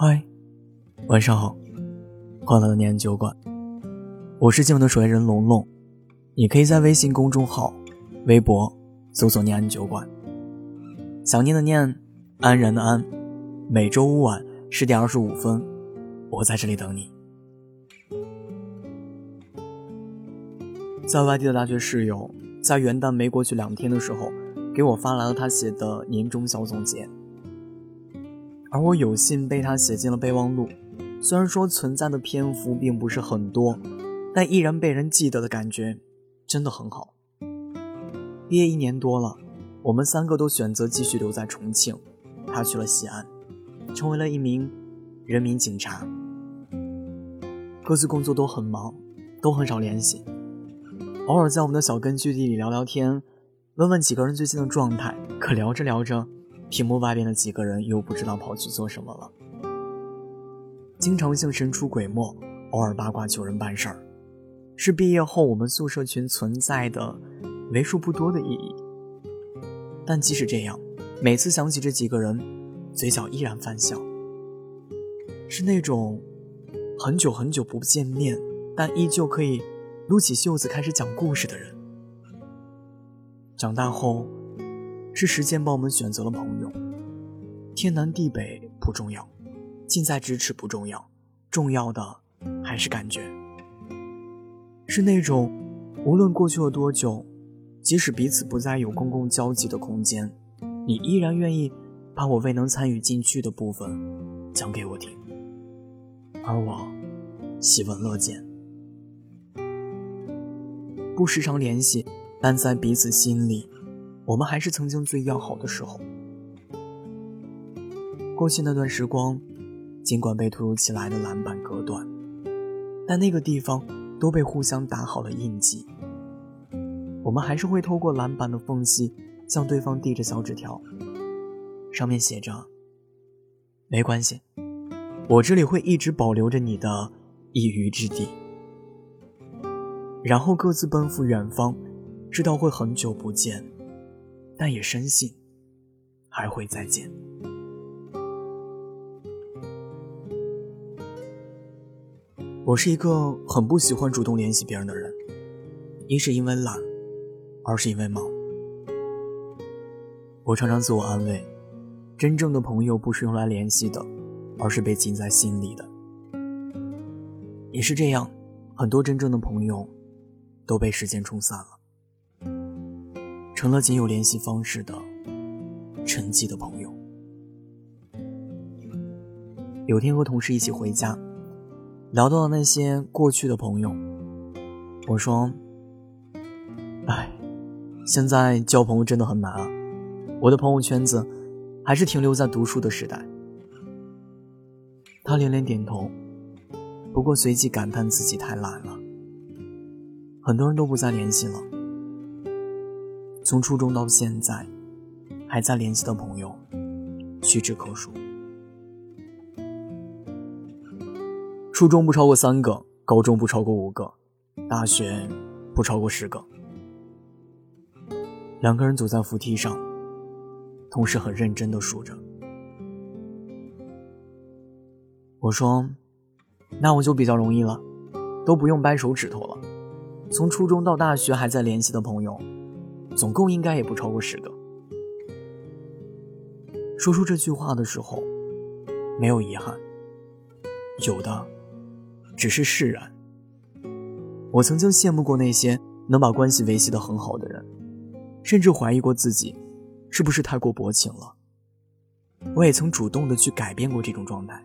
嗨，晚上好，欢乐的念酒馆，我是今晚的守夜人龙龙，你可以在微信公众号、微博搜索“念安酒馆”，想念的念，安然的安，每周五晚十点二十五分，我在这里等你。在外地的大学室友，在元旦没过去两天的时候，给我发来了他写的年终小总结。而我有幸被他写进了备忘录，虽然说存在的篇幅并不是很多，但依然被人记得的感觉真的很好。毕业一年多了，我们三个都选择继续留在重庆，他去了西安，成为了一名人民警察。各自工作都很忙，都很少联系，偶尔在我们的小根据地里聊聊天，问问几个人最近的状态。可聊着聊着。屏幕外边的几个人又不知道跑去做什么了，经常性神出鬼没，偶尔八卦求人办事儿，是毕业后我们宿舍群存在的为数不多的意义。但即使这样，每次想起这几个人，嘴角依然泛笑，是那种很久很久不见面，但依旧可以撸起袖子开始讲故事的人。长大后。是时间帮我们选择了朋友，天南地北不重要，近在咫尺不重要，重要的还是感觉。是那种无论过去了多久，即使彼此不再有公共交集的空间，你依然愿意把我未能参与进去的部分讲给我听，而我喜闻乐见。不时常联系，但在彼此心里。我们还是曾经最要好的时候。过去那段时光，尽管被突如其来的篮板隔断，但那个地方都被互相打好了印记。我们还是会透过篮板的缝隙向对方递着小纸条，上面写着：“没关系，我这里会一直保留着你的一隅之地。”然后各自奔赴远方，知道会很久不见。但也深信还会再见。我是一个很不喜欢主动联系别人的人，一是因为懒，二是因为忙。我常常自我安慰，真正的朋友不是用来联系的，而是被记在心里的。也是这样，很多真正的朋友都被时间冲散了。成了仅有联系方式的沉寂的朋友。有天和同事一起回家，聊到了那些过去的朋友，我说：“哎，现在交朋友真的很难啊！我的朋友圈子还是停留在读书的时代。”他连连点头，不过随即感叹自己太懒了。很多人都不再联系了。从初中到现在，还在联系的朋友屈指可数。初中不超过三个，高中不超过五个，大学不超过十个。两个人走在扶梯上，同时很认真的数着。我说：“那我就比较容易了，都不用掰手指头了。从初中到大学还在联系的朋友。”总共应该也不超过十个。说出这句话的时候，没有遗憾，有的只是释然。我曾经羡慕过那些能把关系维系的很好的人，甚至怀疑过自己是不是太过薄情了。我也曾主动的去改变过这种状态，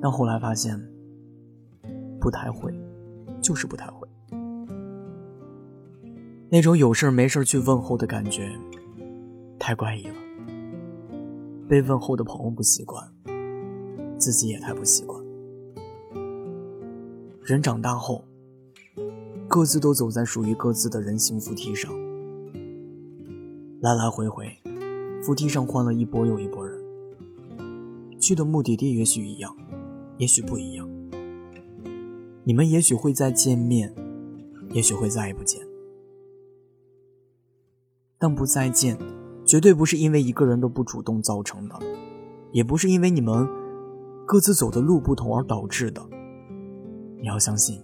但后来发现，不太会，就是不太会。那种有事没事去问候的感觉，太怪异了。被问候的朋友不习惯，自己也太不习惯。人长大后，各自都走在属于各自的人形扶梯上，来来回回，扶梯上换了一波又一波人。去的目的地也许一样，也许不一样。你们也许会再见面，也许会再也不见。但不再见，绝对不是因为一个人都不主动造成的，也不是因为你们各自走的路不同而导致的。你要相信，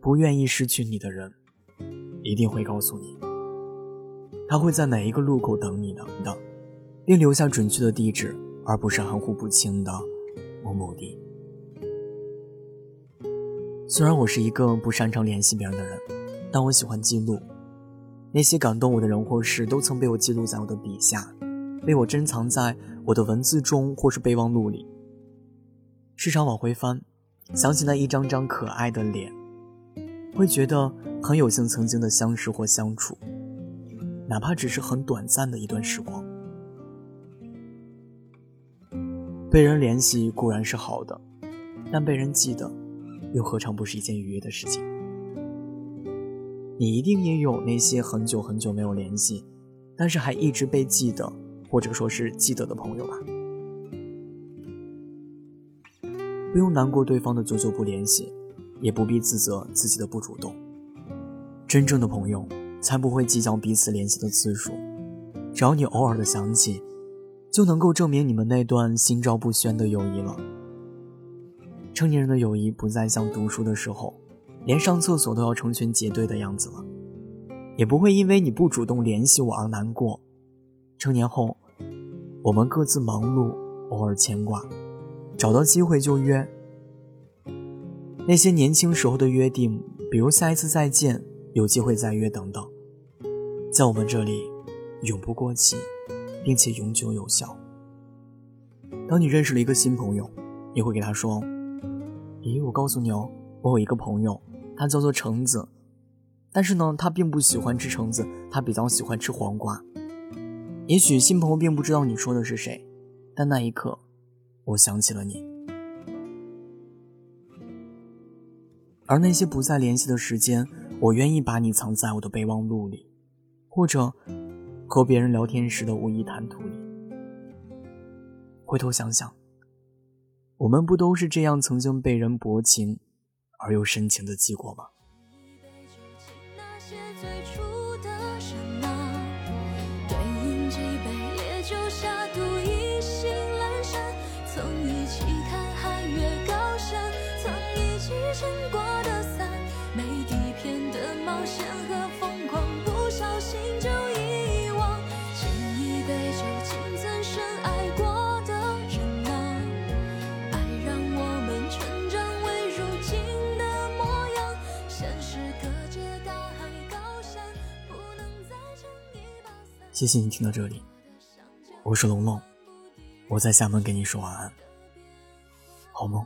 不愿意失去你的人，一定会告诉你，他会在哪一个路口等你的的，并留下准确的地址，而不是含糊不清的某某地。虽然我是一个不擅长联系别人的人，但我喜欢记录。那些感动我的人或事，都曾被我记录在我的笔下，被我珍藏在我的文字中或是备忘录里。时常往回翻，想起那一张张可爱的脸，会觉得很有幸曾经的相识或相处，哪怕只是很短暂的一段时光。被人联系固然是好的，但被人记得，又何尝不是一件愉悦的事情？你一定也有那些很久很久没有联系，但是还一直被记得，或者说是记得的朋友吧。不用难过对方的久久不联系，也不必自责自己的不主动。真正的朋友才不会计较彼此联系的次数，只要你偶尔的想起，就能够证明你们那段心照不宣的友谊了。成年人的友谊不再像读书的时候。连上厕所都要成群结队的样子了，也不会因为你不主动联系我而难过。成年后，我们各自忙碌，偶尔牵挂，找到机会就约。那些年轻时候的约定，比如下一次再见，有机会再约等等，在我们这里永不过期，并且永久有效。当你认识了一个新朋友，你会给他说：“咦，我告诉你哦，我有一个朋友。”他叫做橙子，但是呢，他并不喜欢吃橙子，他比较喜欢吃黄瓜。也许新朋友并不知道你说的是谁，但那一刻，我想起了你。而那些不再联系的时间，我愿意把你藏在我的备忘录里，或者和别人聊天时的无意谈吐里。回头想想，我们不都是这样曾经被人薄情？而又深情的记过吗？谢谢你听到这里，我是龙龙，我在厦门给你说晚安，好梦。